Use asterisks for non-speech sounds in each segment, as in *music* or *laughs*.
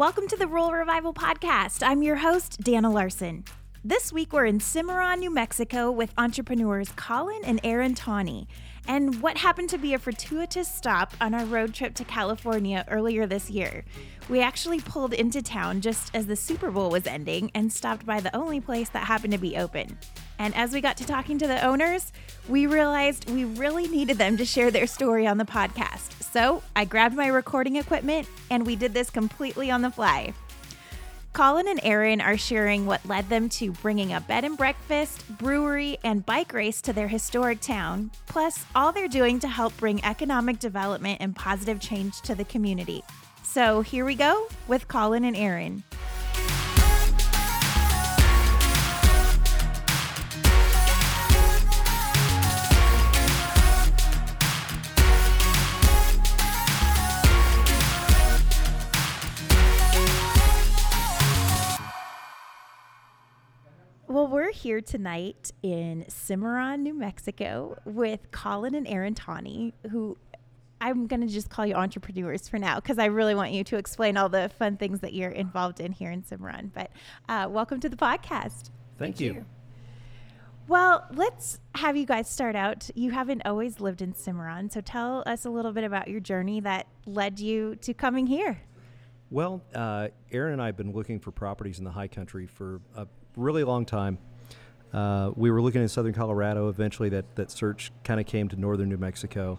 Welcome to the Rural Revival Podcast. I'm your host, Dana Larson. This week we're in Cimarron, New Mexico with entrepreneurs Colin and Aaron Tawney. And what happened to be a fortuitous stop on our road trip to California earlier this year. We actually pulled into town just as the Super Bowl was ending and stopped by the only place that happened to be open. And as we got to talking to the owners, we realized we really needed them to share their story on the podcast. So I grabbed my recording equipment and we did this completely on the fly. Colin and Aaron are sharing what led them to bringing a bed and breakfast, brewery, and bike race to their historic town, plus all they're doing to help bring economic development and positive change to the community. So here we go with Colin and Aaron. Well, we're here tonight in Cimarron, New Mexico with Colin and Aaron Tawney, who I'm going to just call you entrepreneurs for now because I really want you to explain all the fun things that you're involved in here in Cimarron. But uh, welcome to the podcast. Thank, Thank you. you. Well, let's have you guys start out. You haven't always lived in Cimarron, so tell us a little bit about your journey that led you to coming here. Well, uh, Aaron and I have been looking for properties in the high country for a really long time. Uh, we were looking in southern Colorado. Eventually, that, that search kind of came to northern New Mexico.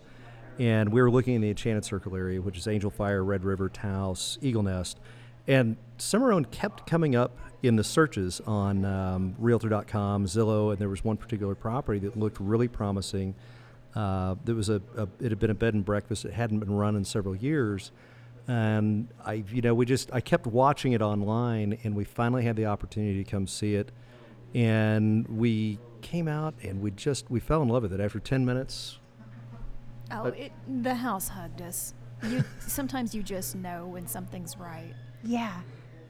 And we were looking in the Enchanted Circle area, which is Angel Fire, Red River, Taos, Eagle Nest. And Cimarron kept coming up in the searches on um, Realtor.com, Zillow, and there was one particular property that looked really promising. Uh, there was a, a, it had been a bed and breakfast. It hadn't been run in several years, and I, you know, we just I kept watching it online, and we finally had the opportunity to come see it, and we came out and we just we fell in love with it after ten minutes. Oh, uh, it, the house hugged us. You sometimes you just know when something's right. Yeah.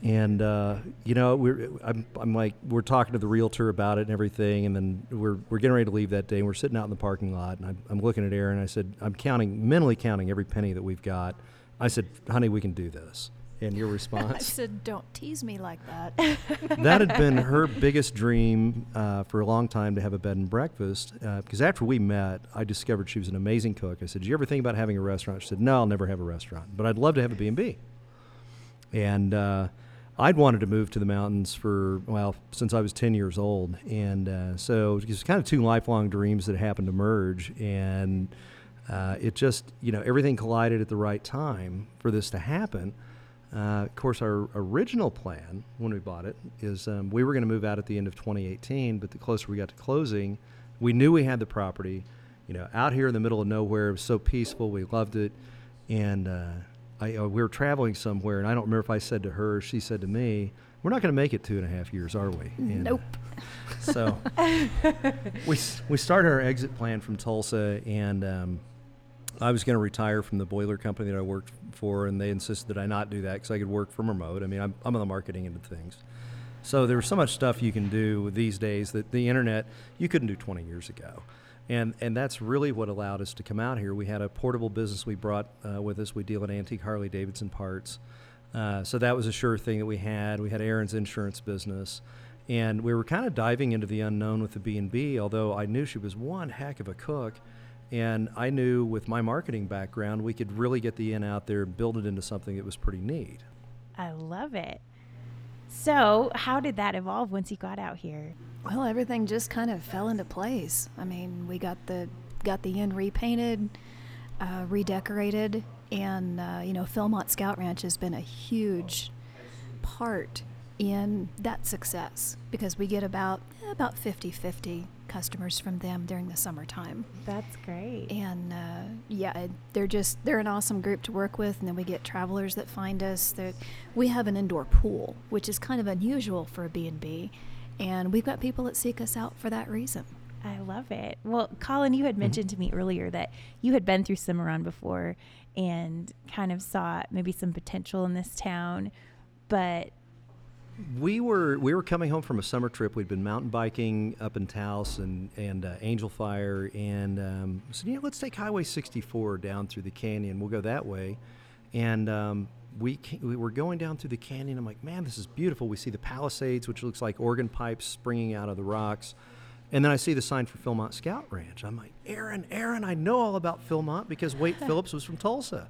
And uh, you know, we're I'm, I'm like we're talking to the realtor about it and everything, and then we're we're getting ready to leave that day, and we're sitting out in the parking lot, and I'm, I'm looking at Aaron. I said, I'm counting mentally counting every penny that we've got I said, honey, we can do this. And your response? *laughs* I said, don't tease me like that. *laughs* that had been her biggest dream uh, for a long time to have a bed and breakfast. Because uh, after we met, I discovered she was an amazing cook. I said, "Do you ever think about having a restaurant?" She said, "No, I'll never have a restaurant, but I'd love to have a B&B." And uh, I'd wanted to move to the mountains for well since I was 10 years old, and uh, so it was kind of two lifelong dreams that happened to merge. And uh, it just, you know, everything collided at the right time for this to happen. Uh, of course, our original plan when we bought it is um, we were going to move out at the end of 2018, but the closer we got to closing, we knew we had the property, you know, out here in the middle of nowhere. It was so peaceful. We loved it. And uh, I, uh, we were traveling somewhere, and I don't remember if I said to her, she said to me, We're not going to make it two and a half years, are we? And, nope. So *laughs* we, we started our exit plan from Tulsa, and um, I was going to retire from the boiler company that I worked for, and they insisted that I not do that because I could work from remote. I mean, I'm, I'm on the marketing end of things. So there's so much stuff you can do these days that the internet you couldn't do 20 years ago. And, and that's really what allowed us to come out here. We had a portable business we brought uh, with us. We deal in antique Harley Davidson parts. Uh, so that was a sure thing that we had. We had Aaron's insurance business. And we were kind of diving into the unknown with the B&B, although I knew she was one heck of a cook and I knew with my marketing background, we could really get the inn out there and build it into something that was pretty neat. I love it. So, how did that evolve once you got out here? Well, everything just kind of fell into place. I mean, we got the got the inn repainted, uh, redecorated, and uh, you know, Philmont Scout Ranch has been a huge part in that success because we get about eh, about 50-50 customers from them during the summertime. That's great. And uh, yeah, they're just they're an awesome group to work with. And then we get travelers that find us. That we have an indoor pool, which is kind of unusual for a B and B, and we've got people that seek us out for that reason. I love it. Well, Colin, you had mm-hmm. mentioned mm-hmm. to me earlier that you had been through Cimarron before and kind of saw maybe some potential in this town, but we were we were coming home from a summer trip. We'd been mountain biking up in Taos and and uh, Angel Fire, and um, said, "Yeah, let's take Highway 64 down through the canyon. We'll go that way." And um, we we were going down through the canyon. I'm like, man, this is beautiful. We see the Palisades, which looks like organ pipes springing out of the rocks. And then I see the sign for Philmont Scout Ranch. I'm like, Aaron, Aaron, I know all about Philmont because Waite *laughs* Phillips was from Tulsa.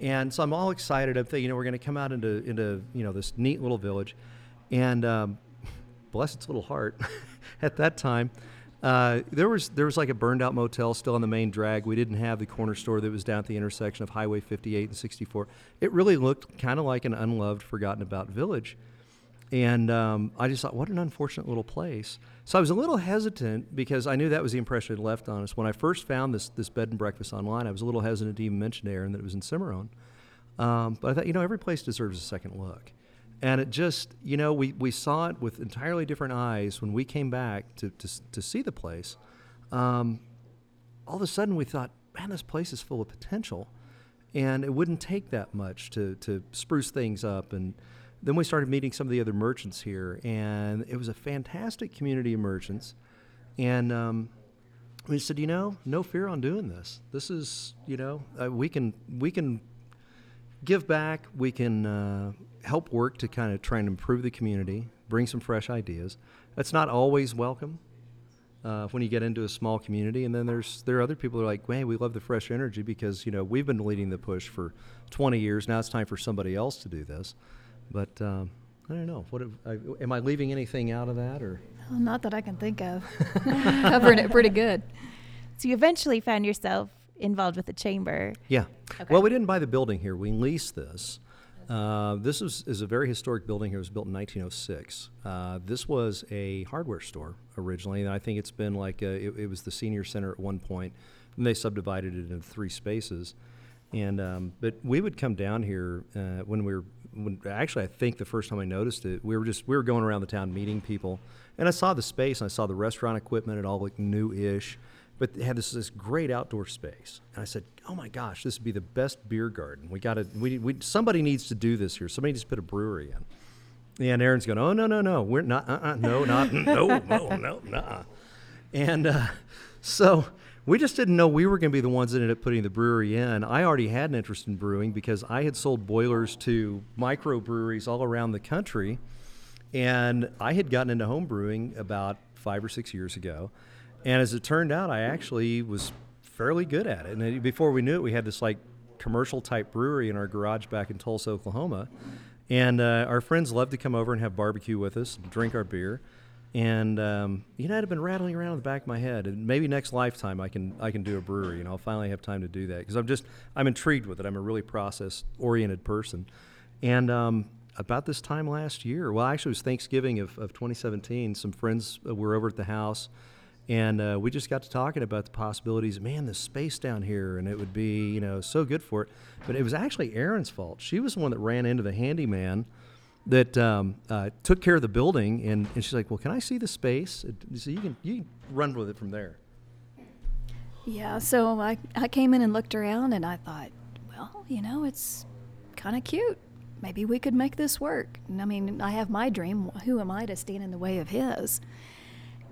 And so I'm all excited. I'm thinking, you know, we're going to come out into, into, you know, this neat little village. And um, bless its little heart, *laughs* at that time, uh, there was there was like a burned out motel still on the main drag. We didn't have the corner store that was down at the intersection of Highway 58 and 64. It really looked kind of like an unloved, forgotten about village. And um, I just thought, what an unfortunate little place. So I was a little hesitant because I knew that was the impression it left on us. When I first found this this bed and breakfast online, I was a little hesitant to even mention Aaron that it was in Cimarron. Um, but I thought, you know, every place deserves a second look. And it just, you know, we, we saw it with entirely different eyes when we came back to, to, to see the place. Um, all of a sudden, we thought, man, this place is full of potential. And it wouldn't take that much to, to spruce things up and then we started meeting some of the other merchants here, and it was a fantastic community of merchants. And um, we said, you know, no fear on doing this. This is, you know, uh, we can we can give back. We can uh, help work to kind of try and improve the community, bring some fresh ideas. That's not always welcome. Uh, when you get into a small community, and then there's there are other people who are like, "Hey, we love the fresh energy because you know we've been leading the push for 20 years. Now it's time for somebody else to do this." But um, I don't know. What I, am I leaving anything out of that, or? Well, not that I can think of. *laughs* Covering it pretty good. So you eventually found yourself involved with the chamber. Yeah. Okay. Well, we didn't buy the building here. We leased this. Uh, this is, is a very historic building here. It was built in 1906. Uh, this was a hardware store originally, and I think it's been like a, it, it, was the senior center at one point, and they subdivided it into three spaces. And um, but we would come down here uh, when we were when actually I think the first time I noticed it, we were just we were going around the town meeting people, and I saw the space and I saw the restaurant equipment. It all looked new-ish, but it had this this great outdoor space. And I said, "Oh my gosh, this would be the best beer garden. We got to we, we somebody needs to do this here. Somebody needs to put a brewery in." And Aaron's going, "Oh no no no, we're not. Uh-uh, no not *laughs* no no no no." And uh, so we just didn't know we were going to be the ones that ended up putting the brewery in. I already had an interest in brewing because I had sold boilers to microbreweries all around the country, and I had gotten into home brewing about five or six years ago. And as it turned out, I actually was fairly good at it. And before we knew it, we had this like commercial type brewery in our garage back in Tulsa, Oklahoma. And uh, our friends loved to come over and have barbecue with us, and drink our beer and um, you know, it had been rattling around in the back of my head. And maybe next lifetime I can I can do a brewery, and I'll finally have time to do that because I'm just I'm intrigued with it. I'm a really process oriented person, and um, about this time last year, well, actually it was Thanksgiving of, of 2017. Some friends uh, were over at the house, and uh, we just got to talking about the possibilities. Man, the space down here, and it would be you know so good for it. But it was actually Aaron's fault. She was the one that ran into the handyman that um, uh, took care of the building, and, and she's like, "Well, can I see the space?" So you can you can run with it from there. Yeah, so I I came in and looked around, and I thought, well, you know, it's kind of cute. Maybe we could make this work. And I mean, I have my dream. Who am I to stand in the way of his?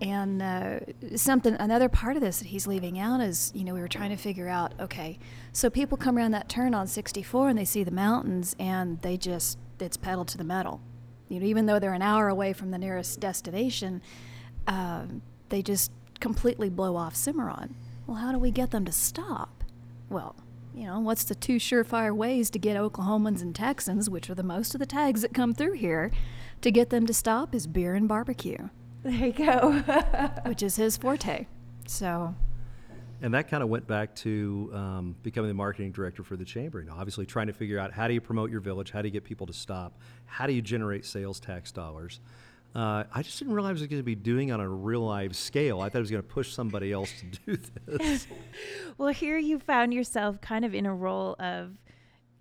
And uh, something, another part of this that he's leaving out is, you know, we were trying to figure out, okay, so people come around that turn on 64 and they see the mountains and they just it's pedal to the metal. You know, even though they're an hour away from the nearest destination, uh, they just completely blow off Cimarron. Well, how do we get them to stop? Well, you know, what's the two surefire ways to get Oklahomans and Texans, which are the most of the tags that come through here, to get them to stop is beer and barbecue. There you go. *laughs* which is his forte. So and that kind of went back to um, becoming the marketing director for the chamber. You know, obviously trying to figure out how do you promote your village, how do you get people to stop, how do you generate sales tax dollars. Uh, I just didn't realize I was going to be doing on a real live scale. I thought I was going to push somebody else to do this. *laughs* well, here you found yourself kind of in a role of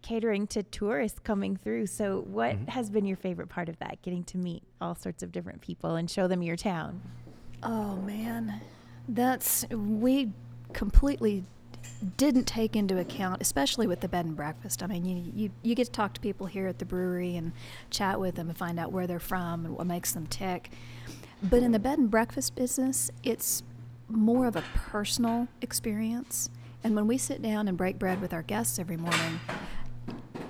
catering to tourists coming through. So, what mm-hmm. has been your favorite part of that? Getting to meet all sorts of different people and show them your town. Oh man, that's we completely didn't take into account, especially with the bed and breakfast. I mean, you, you, you get to talk to people here at the brewery and chat with them and find out where they're from and what makes them tick. But in the bed and breakfast business, it's more of a personal experience. And when we sit down and break bread with our guests every morning,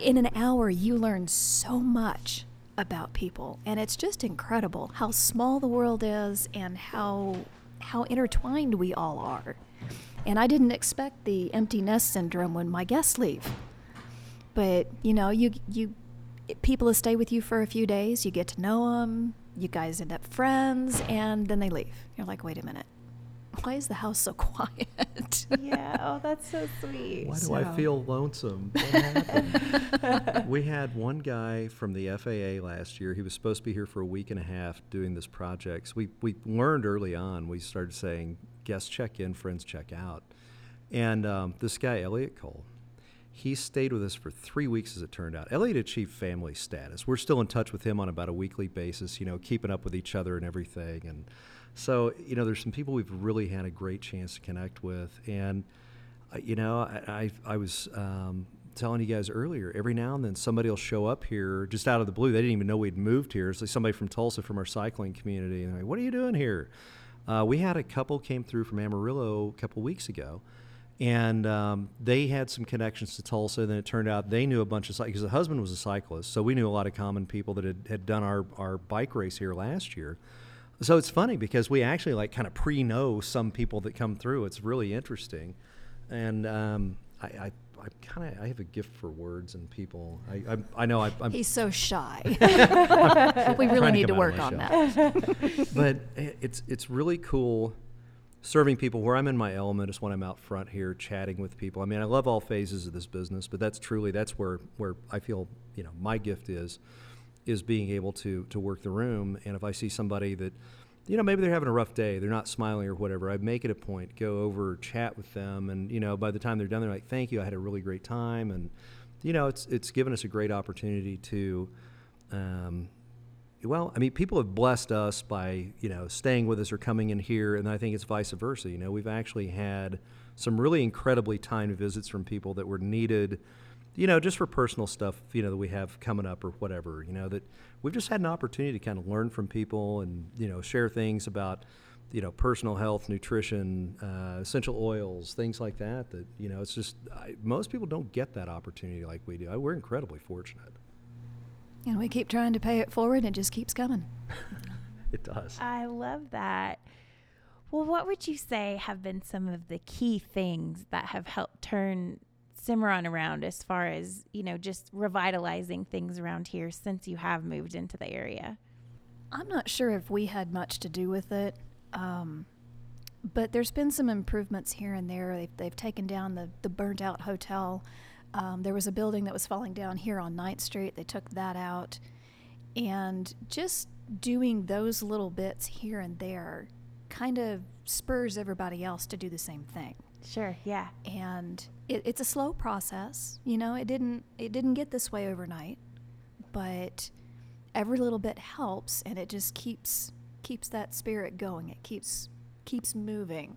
in an hour, you learn so much about people, and it's just incredible how small the world is and how how intertwined we all are. And I didn't expect the empty nest syndrome when my guests leave. But you know, you you people stay with you for a few days, you get to know them, you guys end up friends, and then they leave. You're like, wait a minute, why is the house so *laughs* quiet? yeah, oh, that's so sweet. Why do So- I feel lonesome? What *laughs* we had one guy from the FAA last year. He was supposed to be here for a week and a half doing this project. So we, we learned early on, we started saying, guests check in, friends check out. And um, this guy, Elliot Cole, he stayed with us for three weeks, as it turned out. Elliot achieved family status. We're still in touch with him on about a weekly basis, you know, keeping up with each other and everything. And so, you know, there's some people we've really had a great chance to connect with. And, uh, you know, I, I, I was um, telling you guys earlier, every now and then somebody will show up here just out of the blue. They didn't even know we'd moved here. It's like somebody from Tulsa from our cycling community. And they're like, what are you doing here? Uh, we had a couple came through from Amarillo a couple weeks ago and um, they had some connections to Tulsa. Then it turned out they knew a bunch of because the husband was a cyclist, so we knew a lot of common people that had, had done our, our bike race here last year. So it's funny because we actually like kind of pre know some people that come through. It's really interesting, and um, I, I, I kind of I have a gift for words and people. I I, I know I, I'm He's so shy. *laughs* *laughs* we really need to of work on that. *laughs* but it's it's really cool serving people where I'm in my element is when I'm out front here chatting with people. I mean, I love all phases of this business, but that's truly that's where where I feel you know my gift is is being able to to work the room. And if I see somebody that you know maybe they're having a rough day, they're not smiling or whatever, I make it a point go over chat with them, and you know by the time they're done, they're like, "Thank you, I had a really great time," and you know it's it's given us a great opportunity to. Um, well, I mean, people have blessed us by you know staying with us or coming in here, and I think it's vice versa. You know, we've actually had some really incredibly timed visits from people that were needed, you know, just for personal stuff, you know, that we have coming up or whatever. You know, that we've just had an opportunity to kind of learn from people and you know share things about you know personal health, nutrition, uh, essential oils, things like that. That you know, it's just I, most people don't get that opportunity like we do. I, we're incredibly fortunate. and we keep trying to pay it forward, and it just keeps coming. *laughs* It does. I love that. Well, what would you say have been some of the key things that have helped turn Cimarron around as far as, you know, just revitalizing things around here since you have moved into the area? I'm not sure if we had much to do with it, um, but there's been some improvements here and there. They've, they've taken down the, the burnt out hotel. Um, there was a building that was falling down here on 9th Street. They took that out. And just doing those little bits here and there kind of spurs everybody else to do the same thing Sure, yeah. and it, it's a slow process. You know, it didn't it didn't get this way overnight, but every little bit helps, and it just keeps keeps that spirit going. It keeps keeps moving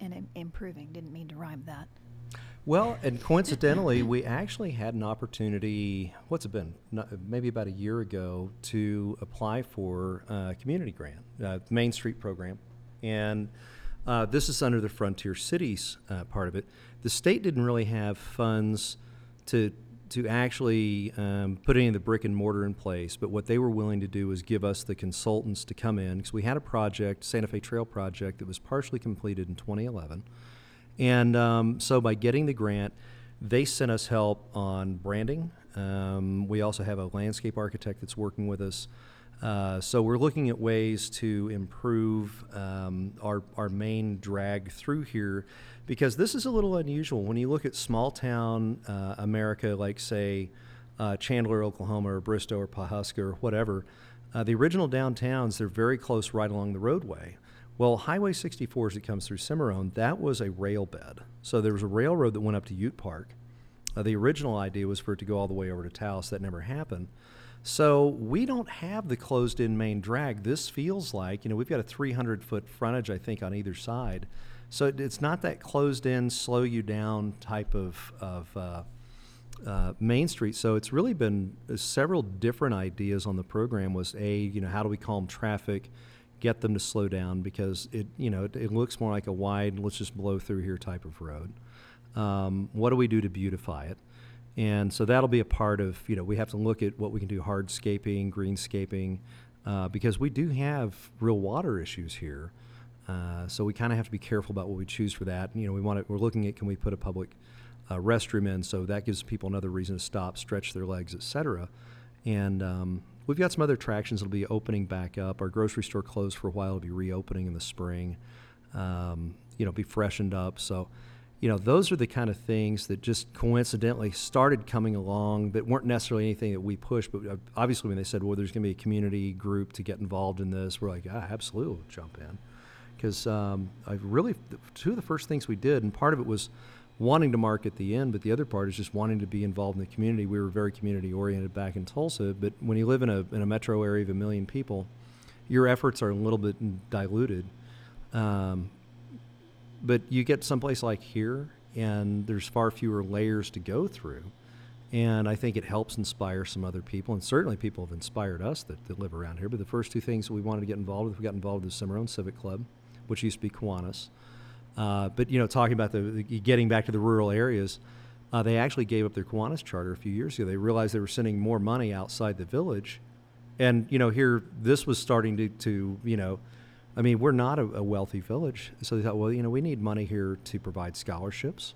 and im- improving. Didn't mean to rhyme that. Well, and coincidentally, we actually had an opportunity. What's it been? Not, maybe about a year ago to apply for a community grant, uh, Main Street program, and uh, this is under the Frontier Cities uh, part of it. The state didn't really have funds to to actually um, put any of the brick and mortar in place, but what they were willing to do was give us the consultants to come in because we had a project, Santa Fe Trail project, that was partially completed in 2011. And um, so by getting the grant, they sent us help on branding. Um, we also have a landscape architect that's working with us. Uh, so we're looking at ways to improve um, our, our main drag through here because this is a little unusual. When you look at small town uh, America, like, say, uh, Chandler, Oklahoma, or Bristow, or Pawhuska, or whatever, uh, the original downtowns, they're very close right along the roadway. Well, Highway 64 as it comes through Cimarron, that was a rail bed. So there was a railroad that went up to Ute Park. Uh, the original idea was for it to go all the way over to Taos. That never happened. So we don't have the closed-in main drag. This feels like, you know, we've got a 300-foot frontage, I think, on either side. So it's not that closed-in, slow you down type of, of uh, uh, Main Street. So it's really been uh, several different ideas on the program. Was a, you know, how do we calm traffic, get them to slow down because it, you know, it, it looks more like a wide, let's just blow through here type of road. Um, what do we do to beautify it? And so that'll be a part of, you know, we have to look at what we can do hardscaping, greenscaping, uh, because we do have real water issues here. Uh, so we kind of have to be careful about what we choose for that. You know, we want to, we're looking at can we put a public uh, restroom in so that gives people another reason to stop, stretch their legs, etc. And um, we've got some other attractions that'll be opening back up. Our grocery store closed for a while; it'll be reopening in the spring. Um, you know, be freshened up. So you know, those are the kind of things that just coincidentally started coming along that weren't necessarily anything that we pushed. But uh, obviously, when they said, well, there's going to be a community group to get involved in this, we're like, ah, absolutely, we'll jump in. Because um, I really, two of the first things we did, and part of it was wanting to market the end, but the other part is just wanting to be involved in the community. We were very community oriented back in Tulsa, but when you live in a, in a metro area of a million people, your efforts are a little bit diluted. Um, but you get someplace like here, and there's far fewer layers to go through. And I think it helps inspire some other people, and certainly people have inspired us that, that live around here. But the first two things that we wanted to get involved with, we got involved with the Cimarron Civic Club, which used to be Kiwanis. Uh, but you know, talking about the, the, getting back to the rural areas, uh, they actually gave up their Kiwanis charter a few years ago. They realized they were sending more money outside the village, and you know, here this was starting to, to you know, I mean, we're not a, a, wealthy village, so they thought, well, you know, we need money here to provide scholarships,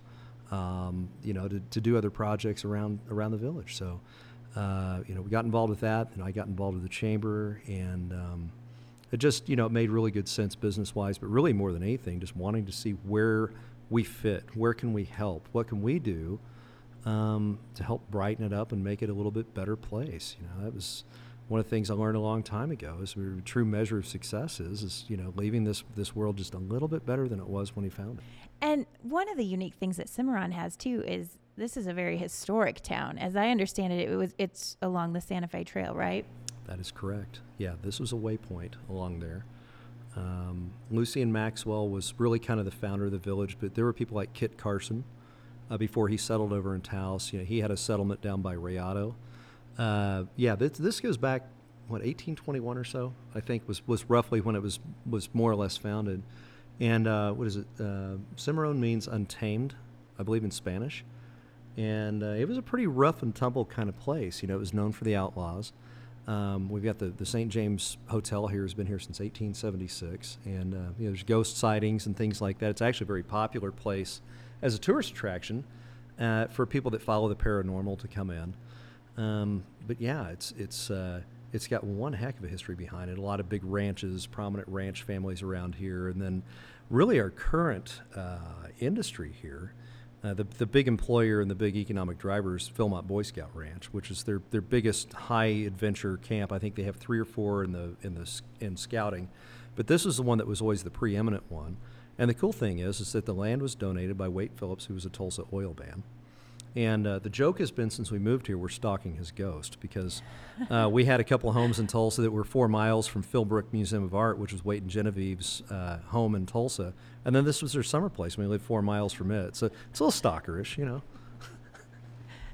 um, you know, to, to do other projects around around the village. So, uh, you know, we got involved with that, and I got involved with the chamber, and um, it just, you know, it made really good sense business wise, but really more than anything, just wanting to see where we fit, where can we help, what can we do um, to help brighten it up and make it a little bit better place. You know, that was one of the things I learned a long time ago is a true measure of success is, is you know leaving this this world just a little bit better than it was when he found it. And one of the unique things that Cimarron has too is this is a very historic town. As I understand it, it was it's along the Santa Fe Trail, right? That is correct. Yeah, this was a waypoint along there. Um, Lucien Maxwell was really kind of the founder of the village, but there were people like Kit Carson uh, before he settled over in Taos. You know, he had a settlement down by Rayado uh, yeah, this, this goes back what 1821 or so. I think was was roughly when it was was more or less founded. And uh, what is it? Uh, Cimarron means untamed, I believe in Spanish. And uh, it was a pretty rough and tumble kind of place. You know, it was known for the outlaws. Um, we've got the, the St. James Hotel here has been here since 1876, and uh, you know, there's ghost sightings and things like that. It's actually a very popular place as a tourist attraction uh, for people that follow the paranormal to come in. Um, but yeah, it's it's uh, it's got one heck of a history behind it. A lot of big ranches, prominent ranch families around here, and then really our current uh, industry here. Uh, the, the big employer and the big economic driver is Philmont Boy Scout Ranch, which is their, their biggest high adventure camp. I think they have three or four in the in the in scouting, but this is the one that was always the preeminent one. And the cool thing is, is that the land was donated by Waite Phillips, who was a Tulsa oil man. And uh, the joke has been since we moved here, we're stalking his ghost because uh, we had a couple of homes in Tulsa that were four miles from Philbrook Museum of Art, which was Waite and Genevieve's uh, home in Tulsa. And then this was their summer place. and We lived four miles from it. So it's a little stalkerish, you know.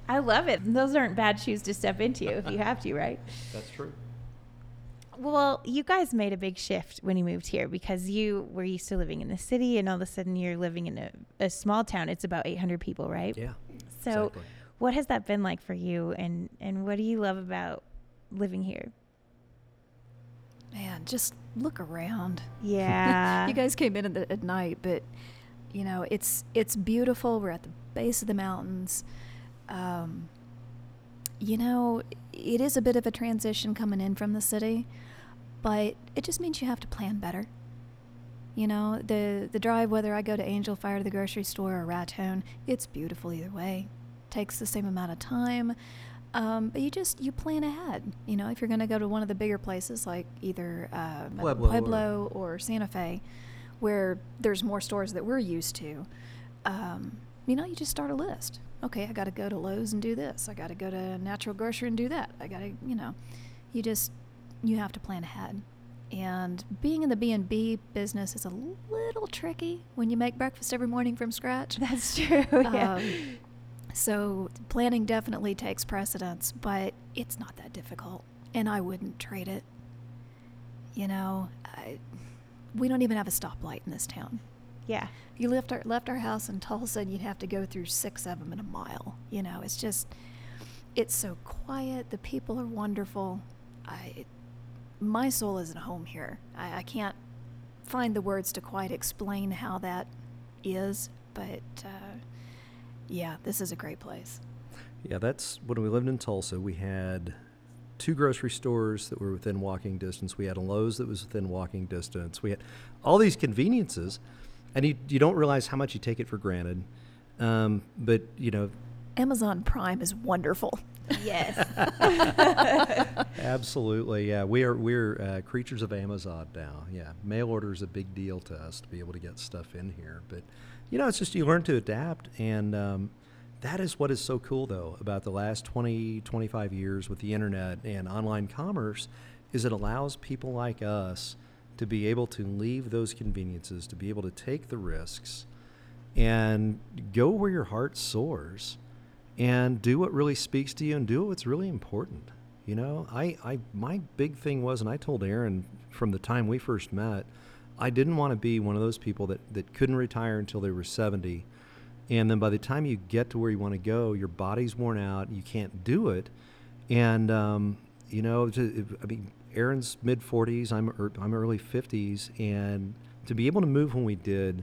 I love it. Those aren't bad shoes to step into if you have to, right? That's true. Well, you guys made a big shift when you moved here because you were used to living in the city and all of a sudden you're living in a, a small town. It's about 800 people, right? Yeah. So, exactly. what has that been like for you, and and what do you love about living here? Man, just look around. Yeah, *laughs* you guys came in at, the, at night, but you know it's it's beautiful. We're at the base of the mountains. Um, you know, it is a bit of a transition coming in from the city, but it just means you have to plan better. You know, the the drive whether I go to Angel Fire to the grocery store or Raton, it's beautiful either way. Takes the same amount of time. Um, but you just you plan ahead. You know, if you're going to go to one of the bigger places like either uh, Pueblo, Pueblo or, or, Santa Fe, where there's more stores that we're used to, um, you know, you just start a list. Okay, I got to go to Lowe's and do this. I got to go to Natural Grocery and do that. I got to, you know, you just you have to plan ahead. And being in the B&B business is a little tricky when you make breakfast every morning from scratch. That's true. yeah. Um, so planning definitely takes precedence, but it's not that difficult. And I wouldn't trade it. You know, I, we don't even have a stoplight in this town. Yeah. You left our left our house in Tulsa, and you'd have to go through six of them in a mile. You know, it's just, it's so quiet. The people are wonderful. I, my soul isn't home here. I, I can't find the words to quite explain how that is, but uh, yeah, this is a great place. Yeah, that's when we lived in Tulsa. We had two grocery stores that were within walking distance. We had a Lowe's that was within walking distance. We had all these conveniences, and you, you don't realize how much you take it for granted. Um, but you know, Amazon Prime is wonderful. Yes. *laughs* absolutely, yeah. We are we're uh, creatures of Amazon now. Yeah, mail order is a big deal to us to be able to get stuff in here. But you know, it's just you learn to adapt, and um, that is what is so cool though about the last 20 25 years with the internet and online commerce is it allows people like us to be able to leave those conveniences to be able to take the risks and go where your heart soars and do what really speaks to you and do what's really important you know? I, I my big thing was and i told aaron from the time we first met i didn't want to be one of those people that, that couldn't retire until they were 70 and then by the time you get to where you want to go, your body's worn out, you can't do it, and um, you know, to, I mean, Aaron's mid 40s, I'm er, I'm early 50s, and to be able to move when we did,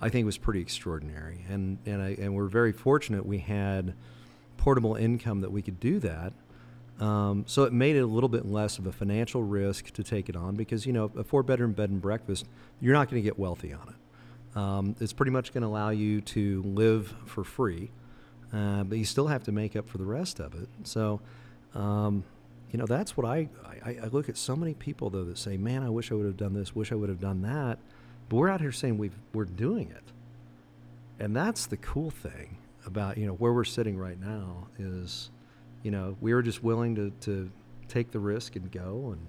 I think was pretty extraordinary, and and I, and we're very fortunate we had portable income that we could do that. Um, so it made it a little bit less of a financial risk to take it on because you know a four bedroom bed and breakfast, you're not going to get wealthy on it. Um, it's pretty much going to allow you to live for free, uh, but you still have to make up for the rest of it. So, um, you know, that's what I, I, I look at so many people though that say, "Man, I wish I would have done this. Wish I would have done that." But we're out here saying we we're doing it, and that's the cool thing about you know where we're sitting right now is, you know, we were just willing to to take the risk and go, and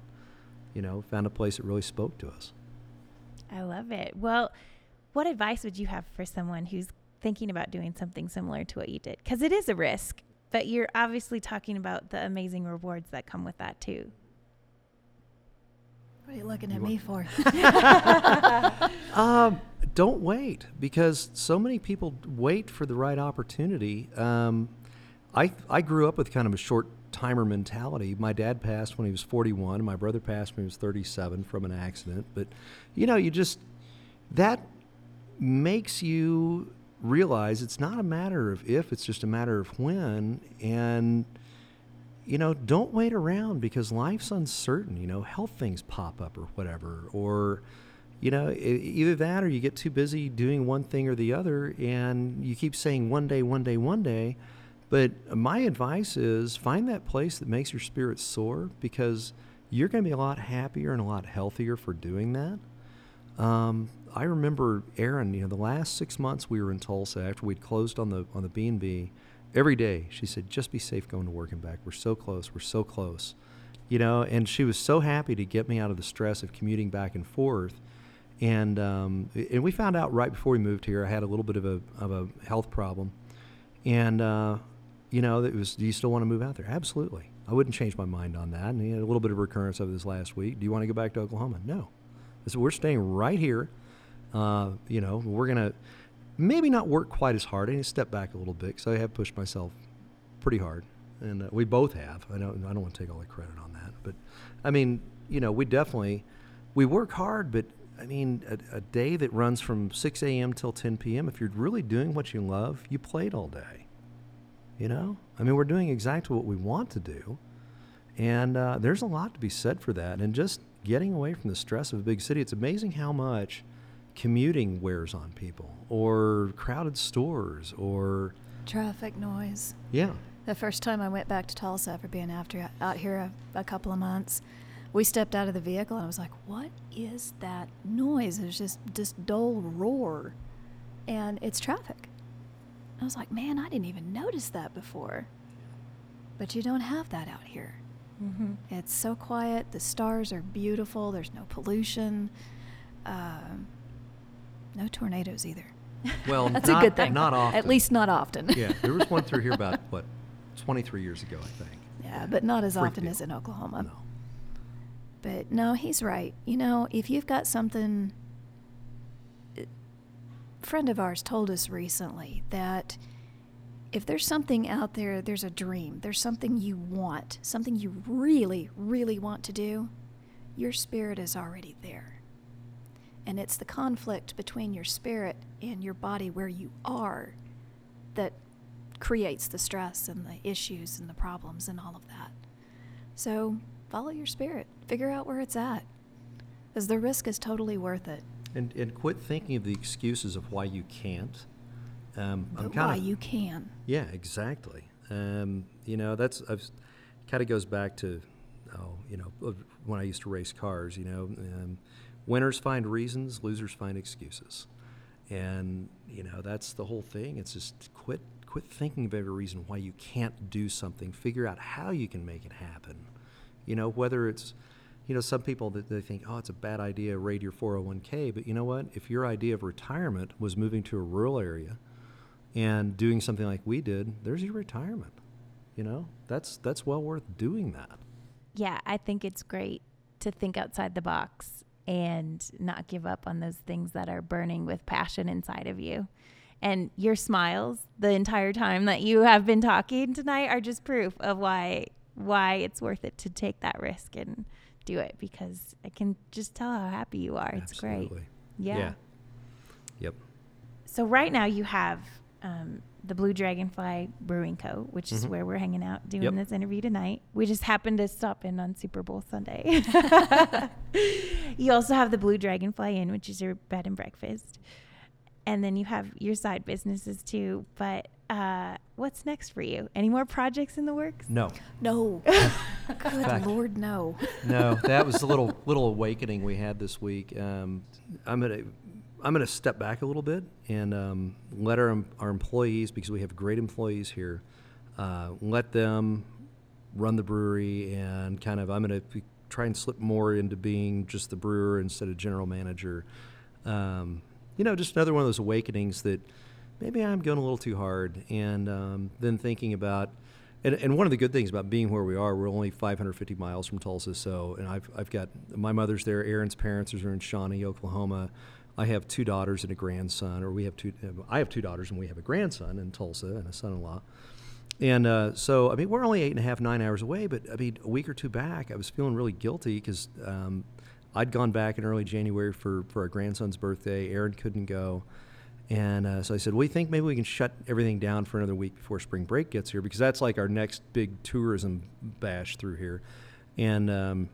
you know, found a place that really spoke to us. I love it. Well what advice would you have for someone who's thinking about doing something similar to what you did? Because it is a risk, but you're obviously talking about the amazing rewards that come with that too. What are you looking at me for? *laughs* *laughs* um, don't wait because so many people wait for the right opportunity. Um, I I grew up with kind of a short timer mentality. My dad passed when he was 41. My brother passed when he was 37 from an accident. But you know, you just that makes you realize it's not a matter of if, it's just a matter of when. And, you know, don't wait around because life's uncertain. You know, health things pop up or whatever. Or, you know, either that or you get too busy doing one thing or the other and you keep saying one day, one day, one day. But my advice is find that place that makes your spirit soar because you're going to be a lot happier and a lot healthier for doing that. Um, I remember Aaron. You know, the last six months we were in Tulsa after we'd closed on the on the B and B. Every day she said, "Just be safe going to work and back. We're so close. We're so close." You know, and she was so happy to get me out of the stress of commuting back and forth. And um, and we found out right before we moved here, I had a little bit of a of a health problem, and uh, you know, it was. Do you still want to move out there? Absolutely. I wouldn't change my mind on that. And he had a little bit of recurrence of this last week. Do you want to go back to Oklahoma? No. I said, we're staying right here. Uh, you know, we're going to maybe not work quite as hard. I need to step back a little bit because I have pushed myself pretty hard. And uh, we both have. I don't, I don't want to take all the credit on that. But, I mean, you know, we definitely, we work hard, but I mean, a, a, day that runs from 6 a.m. till 10 p.m., if you're really doing what you love, you played all day. You know? I mean, we're doing exactly what we want to do. And uh, there's a lot to be said for that. And just getting away from the stress of a big city, it's amazing how much commuting wears on people, or crowded stores, or traffic noise. Yeah. The first time I went back to Tulsa after being after out here a, a couple of months, we stepped out of the vehicle and I was like, "What is that noise?" It's just this dull roar, and it's traffic. I was like, "Man, I didn't even notice that before." But you don't have that out here. Mm-hmm. It's so quiet. The stars are beautiful. There's no pollution. Um, no tornadoes either. Well, *laughs* that's not, a good thing. Not often. At least not often. yeah, there was one through here *laughs* about what, 23 years ago, I think. Yeah, but not as Freak often deal. as in Oklahoma. No. But no, he's right. You know, if you've got something, uh, friend of ours told us recently that if there's something out there, there's a dream, there's something you want, something you really, really want to do, your spirit is already there. And it's the conflict between your spirit and your body where you are that creates the stress and the issues and the problems and all of that. So follow your spirit, figure out where it's at, because the risk is totally worth it. And, and quit thinking of the excuses of why you can't. Um, I'm But kinda- why you can. Yeah, exactly. Um, you know, that's kind of goes back to, oh, you know, when I used to race cars. You know, um, winners find reasons, losers find excuses, and you know that's the whole thing. It's just quit quit thinking of every reason why you can't do something. Figure out how you can make it happen. You know, whether it's you know, some people that they think, oh, it's a bad idea, raid your 401k. But you know what? If your idea of retirement was moving to a rural area and doing something like we did, there's your retirement. You know, that's that's well worth doing that. Yeah, I think it's great to think outside the box and not give up on those things that are burning with passion inside of you. And your smiles the entire time that you have been talking tonight are just proof of why why it's worth it to take that risk and do it because I can just tell how happy you are. It's great. Absolutely. Yeah. Yep. So right now you have um, the Blue Dragonfly Brewing Co., which is Mhm. where we're hanging out doing Yep. this interview tonight. We just happened to stop in on Super Bowl Sunday. *laughs* you also have the Blue Dragonfly Inn, which is your bed and breakfast, and then you have your side businesses too. But uh, what's next for you? Any more projects in the works? No. No. *laughs* Good fact- Lord, no. no, that was a little little awakening we had this week. Um, I'm gonna I'm gonna step back a little bit and um, let our our employees because we have great employees here. Uh, let them run the brewery and kind of I'm gonna try and slip more into being just the brewer instead of general manager. Um, you know, just another one of those awakenings that maybe I'm going a little too hard, and um, then thinking about. And, and one of the good things about being where we are, we're only 550 miles from Tulsa. So, and I've, I've got my mother's there. Aaron's parents are in Shawnee, Oklahoma. I have two daughters and a grandson, or we have two. I have two daughters and we have a grandson in Tulsa and a son-in-law. And uh, so, I mean, we're only eight and a half, nine hours away. But I mean, a week or two back, I was feeling really guilty because um, I'd gone back in early January for for our grandson's birthday. Aaron couldn't go. And uh, so I said, "We think maybe we can shut everything down for another week before spring break gets here because that's like our next big tourism bash through here." And um,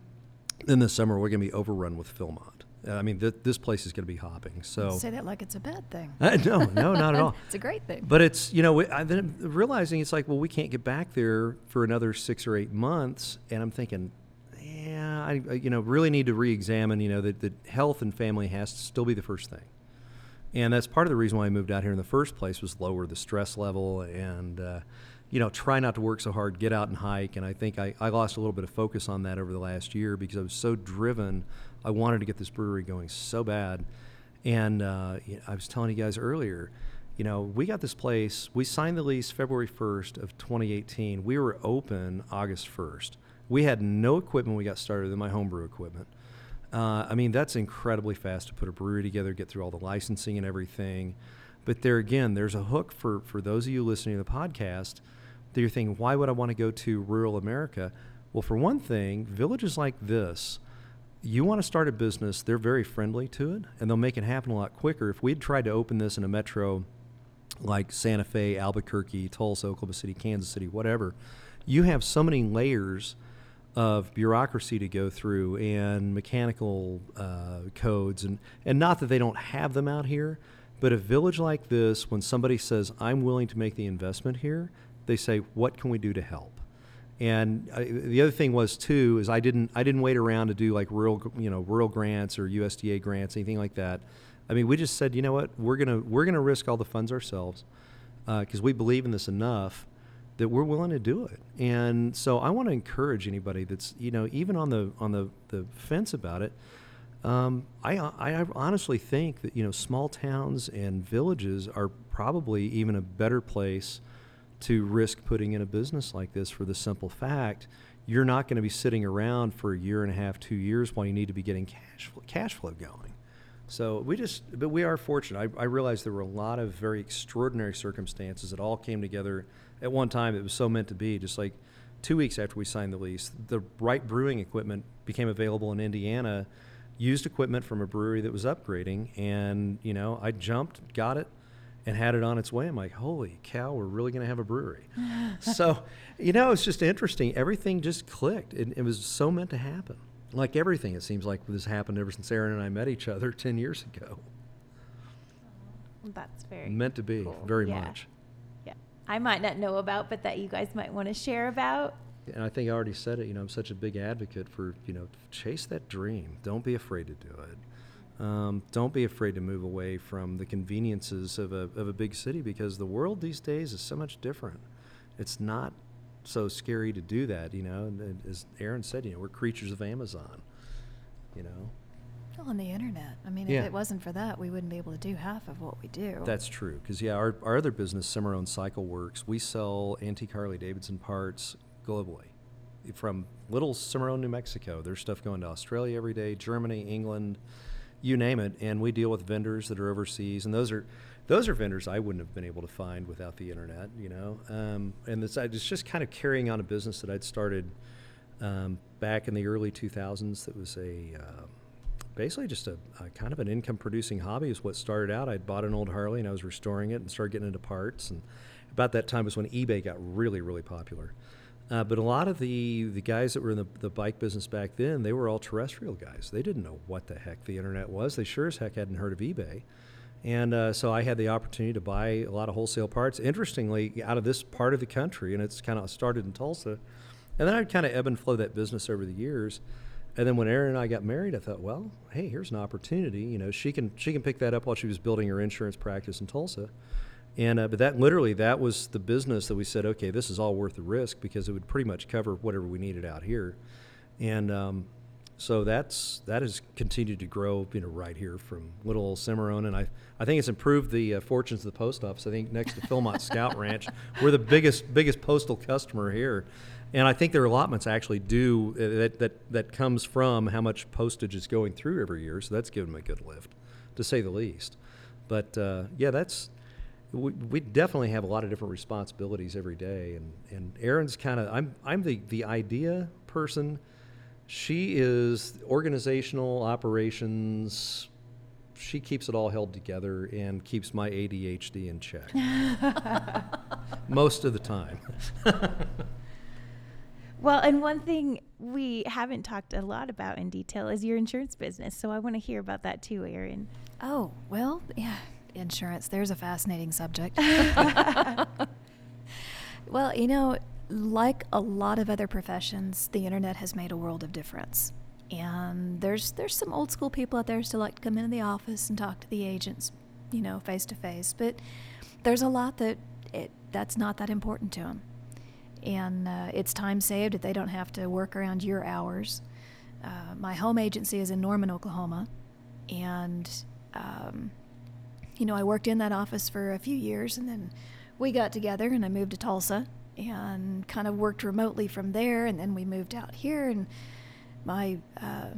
then this summer we're going to be overrun with Philmont. Uh, I mean, th- this place is going to be hopping. So Say that like it's a bad thing. Uh, no, no, not at all. *laughs* it's a great thing. But it's you know I then realizing it's like well we can't get back there for another six or eight months, and I'm thinking, yeah, I I, you know really need to re-examine you know that, that health and family has to still be the first thing, and that's part of the reason why I moved out here in the first place was lower the stress level and. Uh, you know, try not to work so hard, get out and hike. And I think I, I lost a little bit of focus on that over the last year because I was so driven. I wanted to get this brewery going so bad. And uh, I was telling you guys earlier, you know, we got this place, we signed the lease February 1st of 2018. We were open August 1st. We had no equipment we got started than my homebrew equipment. Uh, I mean, that's incredibly fast to put a brewery together, get through all the licensing and everything. But there again, there's a hook for, for those of you listening to the podcast that you're thinking, why would I want to go to rural America? Well, for one thing, villages like this, you want to start a business, they're very friendly to it, and they'll make it happen a lot quicker. If we'd tried to open this in a metro like Santa Fe, Albuquerque, Tulsa, Oklahoma City, Kansas City, whatever, you have so many layers of bureaucracy to go through and mechanical uh, codes, and, and not that they don't have them out here, but a village like this, when somebody says, I'm willing to make the investment here, they say, What can we do to help? And I, the other thing was too is I didn't I didn't wait around to do like rural you know rural grants or USDA grants anything like that. I mean we just said you know what we're gonna we're gonna risk all the funds ourselves because we believe in this enough that we're willing to do it. And so I want to encourage anybody that's you know even on the on the, the fence about it. Um, I, I honestly think that you know small towns and villages are probably even a better place to risk putting in a business like this for the simple fact you're not going to be sitting around for a year and a half, two years while you need to be getting cash flow, cash flow going. So we just, but we are fortunate. I, I realized there were a lot of very extraordinary circumstances that all came together at one time. It was so meant to be. Just like two weeks after we signed the lease, the right brewing equipment became available in Indiana, used equipment from a brewery that was upgrading, and you know, I jumped, got it, and had it on its way. I'm like, holy cow, we're really going to have a brewery. *laughs* so, you know, it's just interesting. Everything just clicked. It, it was so meant to happen like everything, it seems like this happened ever since Aaron and I met each other *laughs* 10 years ago. That's very meant to be, cool. very yeah. much. Yeah. I might not know about, but that you guys might want to share about. And I think I already said it, you know, I'm such a big advocate for, you know, chase that dream. Don't be afraid to do it. Um, don't be afraid to move away from the conveniences of a, of a big city because the world these days is so much different. It's not so scary to do that, you know. And as Aaron said, you know, we're creatures of Amazon, you know. Well, on the internet. I mean, Yeah. if it wasn't for that, we wouldn't be able to do half of what we do. That's true. Because, yeah, our, our other business, Cimarron Cycle Works, we sell antique Harley Davidson parts globally. From little Cimarron, New Mexico. There's stuff going to Australia every day, Germany, England, you name it. And we deal with vendors that are overseas. And those are those are vendors I wouldn't have been able to find without the internet, you know. Um, and it's, it's just kind of carrying on a business that I'd started um, back in the early 2000s that was a. Uh, basically just a, a kind of an income producing hobby is what started out. I'd bought an old Harley and I was restoring it and started getting into parts. And about that time was when eBay got really, really popular. Uh, but a lot of the, the guys that were in the, the bike business back then, they were all terrestrial guys. They didn't know what the heck the internet was. They sure as heck hadn't heard of eBay. And uh, so I had the opportunity to buy a lot of wholesale parts. Interestingly, out of this part of the country, and it's kind of started in Tulsa. And then I'd kind of ebb and flow that business over the years. And then when Erin and I got married, I thought, well, hey, here's an opportunity. You know, she can she can pick that up while she was building her insurance practice in Tulsa. And uh, but that literally that was the business that we said, okay, this is all worth the risk because it would pretty much cover whatever we needed out here. And um, so that's that has continued to grow, you know, right here from little old Cimarron, and I I think it's improved the uh, fortunes of the post office. I think next to Philmont *laughs* Scout Ranch, we're the biggest biggest postal customer here, and I think their allotments actually do uh, that that that comes from how much postage is going through every year. So that's given them a good lift, to say the least. But uh, yeah, that's we, we definitely have a lot of different responsibilities every day, and and Aaron's kind of I'm I'm the the idea person she is organizational operations. She keeps it all held together and keeps my ADHD in check. *laughs* Most of the time. *laughs* Well, and one thing we haven't talked a lot about in detail is your insurance business. So I want to hear about that too, Erin. Oh, well, yeah, insurance. There's a fascinating subject. *laughs* well, you know, like a lot of other professions, the internet has made a world of difference. And there's there's some old school people out there still like to come into the office and talk to the agents, you know, face to face. But there's a lot that it that's not that important to them, and uh, it's time saved if they don't have to work around your hours. Uh, my home agency is in Norman, Oklahoma, and um, you know I worked in that office for a few years, and then we got together, and I moved to Tulsa, and kind of worked remotely from there, and then we moved out here, and my uh,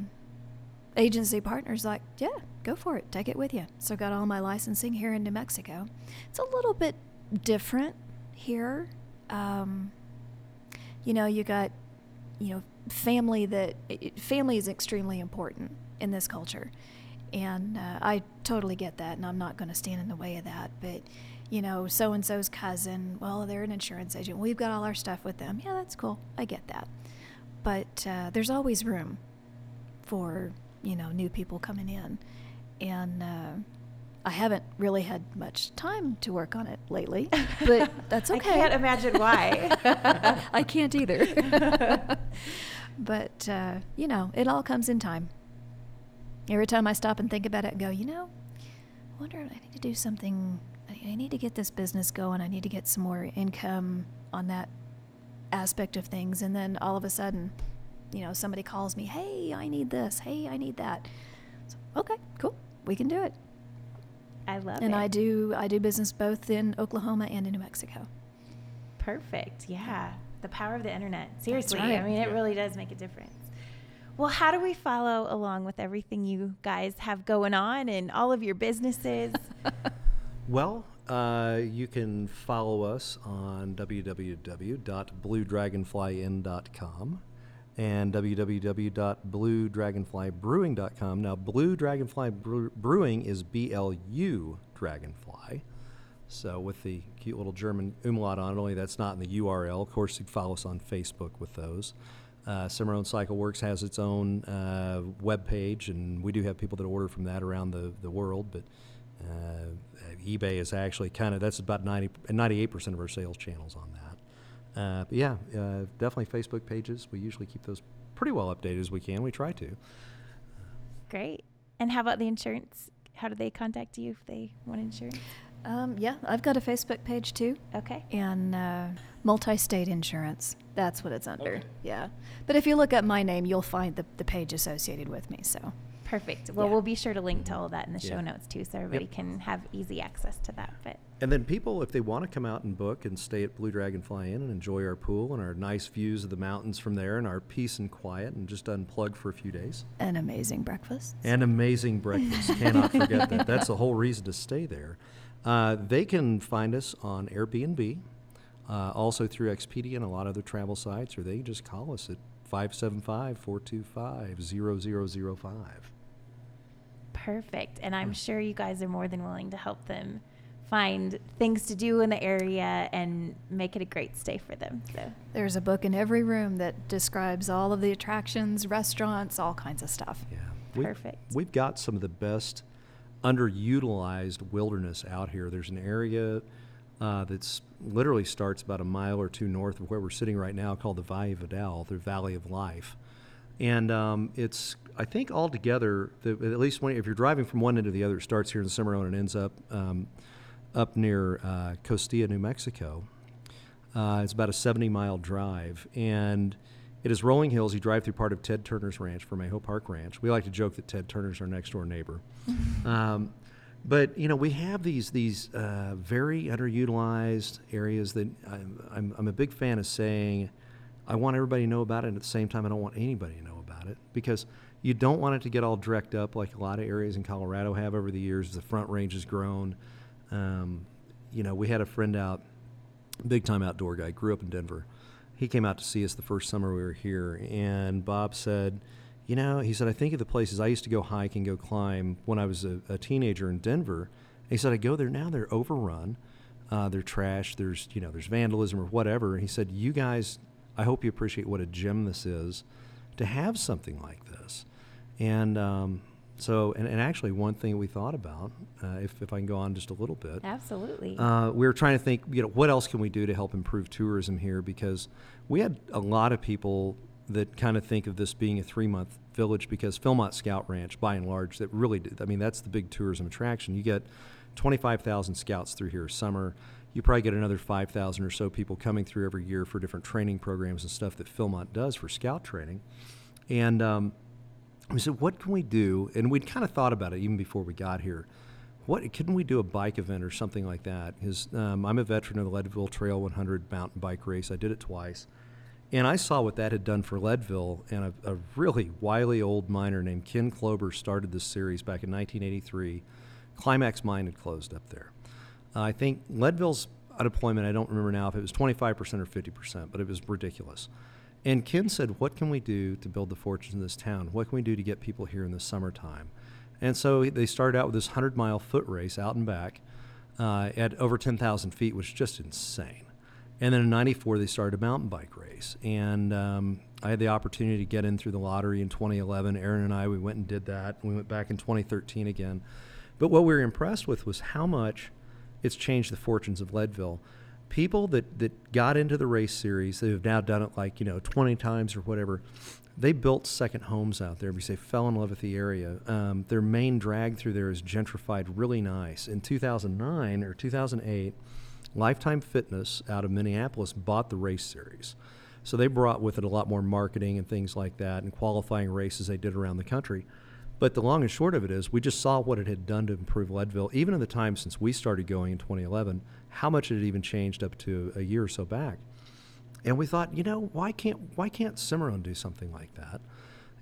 agency partner's like, yeah, go for it, take it with you. So got all my licensing here in New Mexico. It's a little bit different here. Um, you know, you got, you know, family that family is extremely important in this culture, and uh, I totally get that, and I'm not going to stand in the way of that. But you know, so and so's cousin, well, they're an insurance agent. We've got all our stuff with them. Yeah, that's cool. I get that. But uh, there's always room for you know new people coming in, and uh, I haven't really had much time to work on it lately. But *laughs* that's okay. I can't imagine why. *laughs* I can't either. *laughs* but uh, you know, it all comes in time. Every time I stop and think about it and go, you know, I wonder if I need to do something. I I need to get this business going. I need to get some more income on that aspect of things. And then all of a sudden, you know, somebody calls me, hey, I need this. Hey, I need that. So, okay, cool. We can do it. I love and it. And I do I do business both in Oklahoma and in New Mexico. Perfect. Yeah. The power of the internet. Seriously. right. I mean, it really does make a difference. Well, how do we follow along with everything you guys have going on and all of your businesses? *laughs* Well, uh, you can follow us on www.bluedragonflyin.com and www.bluedragonflybrewing.com. Now, Blue Dragonfly Brew- Brewing is B L U Dragonfly. So, with the cute little German umlaut on it, only that's not in the URL. Of course, you can follow us on Facebook with those. Uh, Cimarron Cycle Works has its own uh, web page, and we do have people that order from that around the, the world. But uh, eBay is actually kind of that's about 90 98 percent of our sales channels on that. Uh, but yeah, uh, definitely Facebook pages. We usually keep those pretty well updated as we can. We try to. Great. And how about the insurance? How do they contact you if they want insurance? Um, yeah, I've got a Facebook page too, Okay. and uh, multi-state insurance. That's what it's under. Yeah, but if you look up my name, you'll find the, the page associated with me. So Perfect. Well, Yeah. we'll be sure to link to all that in the show notes too, so everybody Yep. can have easy access to that. But And then people, if they want to come out and book and stay at Blue Dragonfly Inn and enjoy our pool and our nice views of the mountains from there and our peace and quiet and just unplug for a few days. an amazing breakfast. And amazing breakfast. Cannot forget that. *laughs* That's the whole reason to stay there. Uh, they can find us on Airbnb, uh, also through Expedia and a lot of other travel sites, or they can just call us at 575 425 0005. perfect. And. I'm sure you guys are more than willing to help them find things to do in the area and make it a great stay for them. So There's a book in every room that describes all of the attractions, restaurants, all kinds of stuff. Yeah. We- Perfect. We've got some of the best underutilized wilderness out here. There's an area uh, that's literally starts about a mile or two north of where we're sitting right now called the Valle Vidal, the Valley of Life. And um, it's, I think, altogether, the, at least when, if you're driving from one end to the other, it starts here in Cimarron and ends up um, up near uh, Costilla, New Mexico. Uh, it's about a 70 mile drive. And it is rolling hills. You drive through part of Ted Turner's ranch, Vermejo Park Ranch. We like to joke that Ted Turner's our next door neighbor. *laughs* um, but you know, we have these these uh, very underutilized areas that I'm, I'm, I'm a big fan of saying. I want everybody to know about it, and at the same time, I don't want anybody to know about it because you don't want it to get all drecked up like a lot of areas in Colorado have over the years. as The Front Range has grown. Um, you know, we had a friend out, big time outdoor guy, grew up in Denver. He came out to see us the first summer we were here, and Bob said, You know, he said, I think of the places I used to go hike and go climb when I was a, a teenager in Denver. He said, I go there now, they're overrun. Uh, they're trash. There's, you know, there's vandalism or whatever. And he said, You guys, I hope you appreciate what a gem this is to have something like this. And um, so, and, and actually, one thing we thought about, uh, if, if I can go on just a little bit, absolutely. uh, we were trying to think, you know, what else can we do to help improve tourism here? Because we had a lot of people that kind of think of this being a three-month village because Philmont Scout Ranch, by and large, that really did. I mean, that's the big tourism attraction. You get 25,000 scouts through here summer. You probably get another 5,000 or so people coming through every year for different training programs and stuff that Philmont does for scout training. And um, we said, what can we do? And we'd kind of thought about it even before we got here. What couldn't we do a bike event or something like that? Because um, I'm a veteran of the Leadville Trail 100 mountain bike race. I did it twice, and I saw what that had done for Leadville. And a, a really wily old miner named Ken Chlouber started this series back in 1983. Climax Mine had closed up there. Uh, I think Leadville's unemployment. I don't remember now if it was 25% or 50%, but it was ridiculous. And Ken said, What can we do to build the fortunes in this town? What can we do to get people here in the summertime? And so they started out with this 100 mile foot race out and back uh, at over 10,000 feet, which is just insane. And then in 94, they started a mountain bike race. And um, I had the opportunity to get in through the lottery in 2011. Aaron and I, we went and did that. We went back in 2013 again. But what we were impressed with was how much it's changed the fortunes of Leadville people that, that got into the race series, they have now done it like, you know, 20 times or whatever, they built second homes out there because they fell in love with the area. Um, their main drag through there is gentrified really nice. In 2009 or 2008, Lifetime Fitness out of Minneapolis bought the race series. So they brought with it a lot more marketing and things like that and qualifying races they did around the country. But the long and short of it is, we just saw what it had done to improve Leadville, even in the time since we started going in 2011, how much it had even changed up to a year or so back. And we thought, you know, why can't why can't Cimarron do something like that?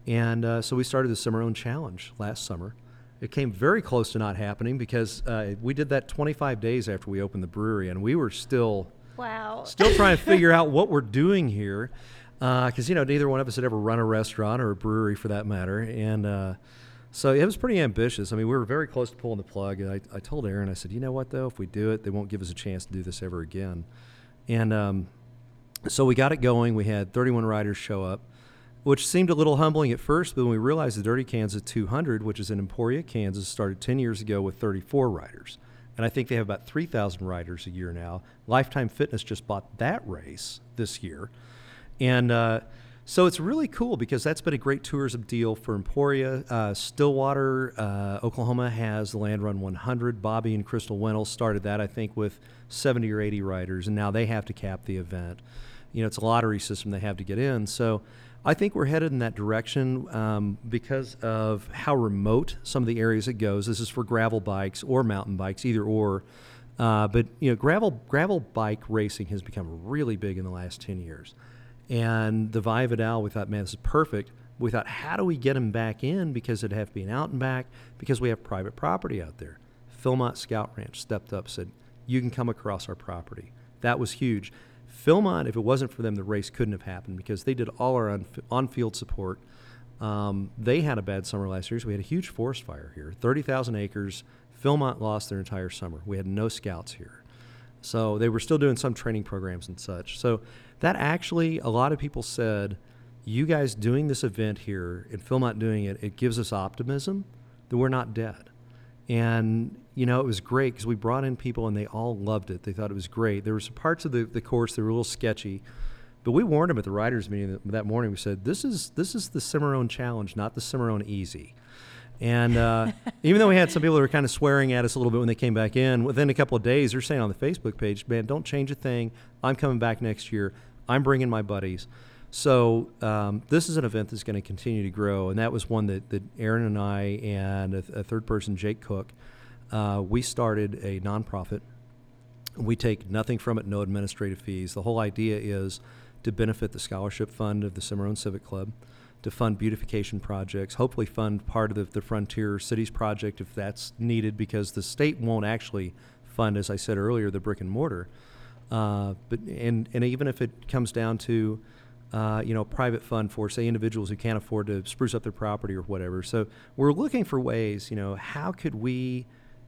And uh, so we started the Cimarron Challenge last summer. It came very close to not happening because uh, we did that 25 days after we opened the brewery, and we were still wow still trying to figure *laughs* out what we're doing here because uh, you know neither one of us had ever run a restaurant or a brewery for that matter, and uh, so it was pretty ambitious. I mean, we were very close to pulling the plug. I, I told Aaron, I said, you know what though, if we do it, they won't give us a chance to do this ever again. And um, so we got it going. We had 31 riders show up which seemed a little humbling at first, but when we realized the Dirty Kanza 200, which is in Emporia, Kansas, started 10 years ago with 34 riders. And I think they have about 3,000 riders a year now. Lifetime Fitness just bought that race this year. And uh, so it's really cool because that's been a great tourism deal for Emporia. Uh, Stillwater, uh, Oklahoma has the Land Run 100. Bobby and Crystal Wintle started that, I think, with 70 or 80 riders, and now they have to cap the event. You know, it's a lottery system they have to get in. So I think we're headed in that direction um, because of how remote some of the areas it goes. This is for gravel bikes or mountain bikes, either or. Uh, but you know, gravel gravel bike racing has become really big in the last ten years. And the Valle Vidal, we thought, man, this is perfect. We thought, how do we get them back in? Because it'd have to be an out and back because we have private property out there. Philmont Scout Ranch stepped up, said, you can come across our property. That was huge. Philmont, if it wasn't for them, the race couldn't have happened because they did all our on field support. Um, they had a bad summer last year, so we had a huge forest fire here 30,000 acres. Philmont lost their entire summer. We had no scouts here. So they were still doing some training programs and such. So that actually, a lot of people said, you guys doing this event here and Philmont doing it, it gives us optimism that we're not dead. And, you know, it was great because we brought in people and they all loved it. They thought it was great. There were some parts of the, the course that were a little sketchy, but we warned them at the writers' meeting that, that morning. We said, this is, this is the Cimarron Challenge, not the Cimarron Easy. And uh, *laughs* even though we had some people that were kind of swearing at us a little bit when they came back in, within a couple of days, they're saying on the Facebook page, man, don't change a thing. I'm coming back next year. I'm bringing my buddies. So um, this is an event that's going to continue to grow, and that was one that, that Aaron and I and a, a third person, Jake Cook, uh, we started a nonprofit. We take nothing from it, no administrative fees. The whole idea is to benefit the scholarship fund of the Cimarron Civic Club, to fund beautification projects, hopefully fund part of the, the Frontier Cities project if that's needed, because the state won't actually fund, as I said earlier, the brick and mortar. Uh, but and and even if it comes down to uh, you know, private fund for, say, individuals who can't afford to spruce up their property or whatever. So we're looking for ways, you know, how could we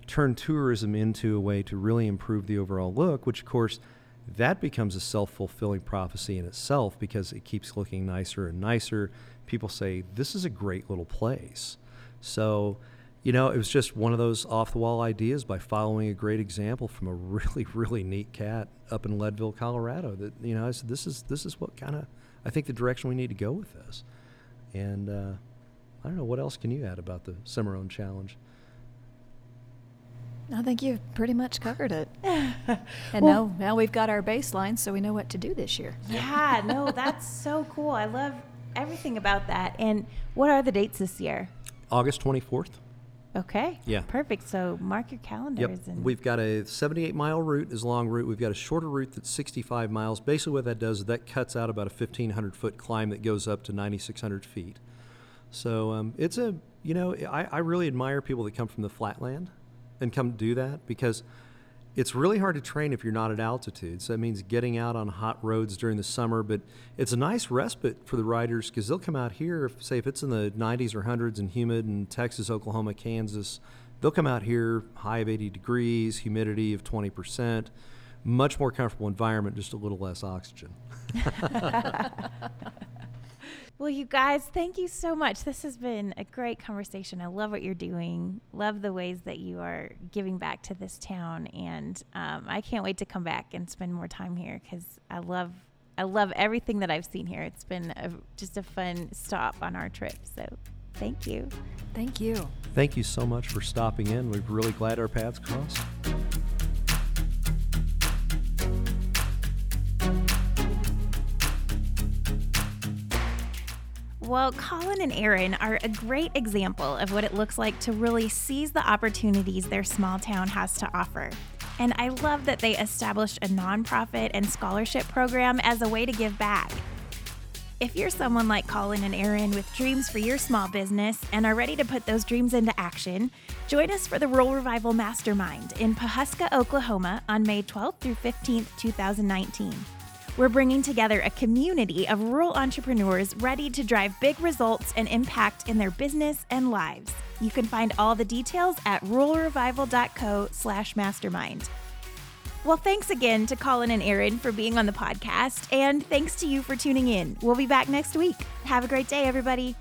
turn tourism into a way to really improve the overall look, which, of course, that becomes a self fulfilling prophecy in itself because it keeps looking nicer and nicer. People say, this is a great little place. So, you know, it was just one of those off the wall ideas by following a great example from a *laughs* really, really neat cat up in Leadville, Colorado. That you know, I said, this is this is what kind of I think the direction we need to go with this. And uh, I don't know what else can you add about the Cimarron Challenge. I think you've pretty much covered it. *laughs* and well, now, now we've got our baseline, so we know what to do this year. Yeah, no, that's so cool. I love everything about that. And what are the dates this year? August 24th. Okay. Yeah. Perfect. So mark your calendars. Yep. And We've got a 78 mile route is long route. We've got a shorter route that's 65 miles. Basically, what that does is that cuts out about a 1,500 foot climb that goes up to 9,600 feet. So um, it's a, you know, I, I really admire people that come from the flatland and come do that because it's really hard to train if you're not at altitude. So that means getting out on hot roads during the summer, but it's a nice respite for the riders because they'll come out here, if, say if it's in the 90s or 100s and humid in Texas, Oklahoma, Kansas, they'll come out here, high of 80 degrees, humidity of 20%, much more comfortable environment, just a little less oxygen. *laughs* *laughs* Well, you guys, thank you so much. This has been a great conversation. I love what you're doing. Love the ways that you are giving back to this town, and um, I can't wait to come back and spend more time here because I love I love everything that I've seen here. It's been a, just a fun stop on our trip. So, thank you. Thank you. Thank you so much for stopping in. We're really glad our paths crossed. Well, Colin and Aaron are a great example of what it looks like to really seize the opportunities their small town has to offer. And I love that they established a nonprofit and scholarship program as a way to give back. If you're someone like Colin and Aaron with dreams for your small business and are ready to put those dreams into action, join us for the Rural Revival Mastermind in Pawhuska, Oklahoma on May 12th through 15th, 2019. We're bringing together a community of rural entrepreneurs ready to drive big results and impact in their business and lives. You can find all the details at ruralrevival.co/mastermind. Well, thanks again to Colin and Aaron for being on the podcast, and thanks to you for tuning in. We'll be back next week. Have a great day, everybody.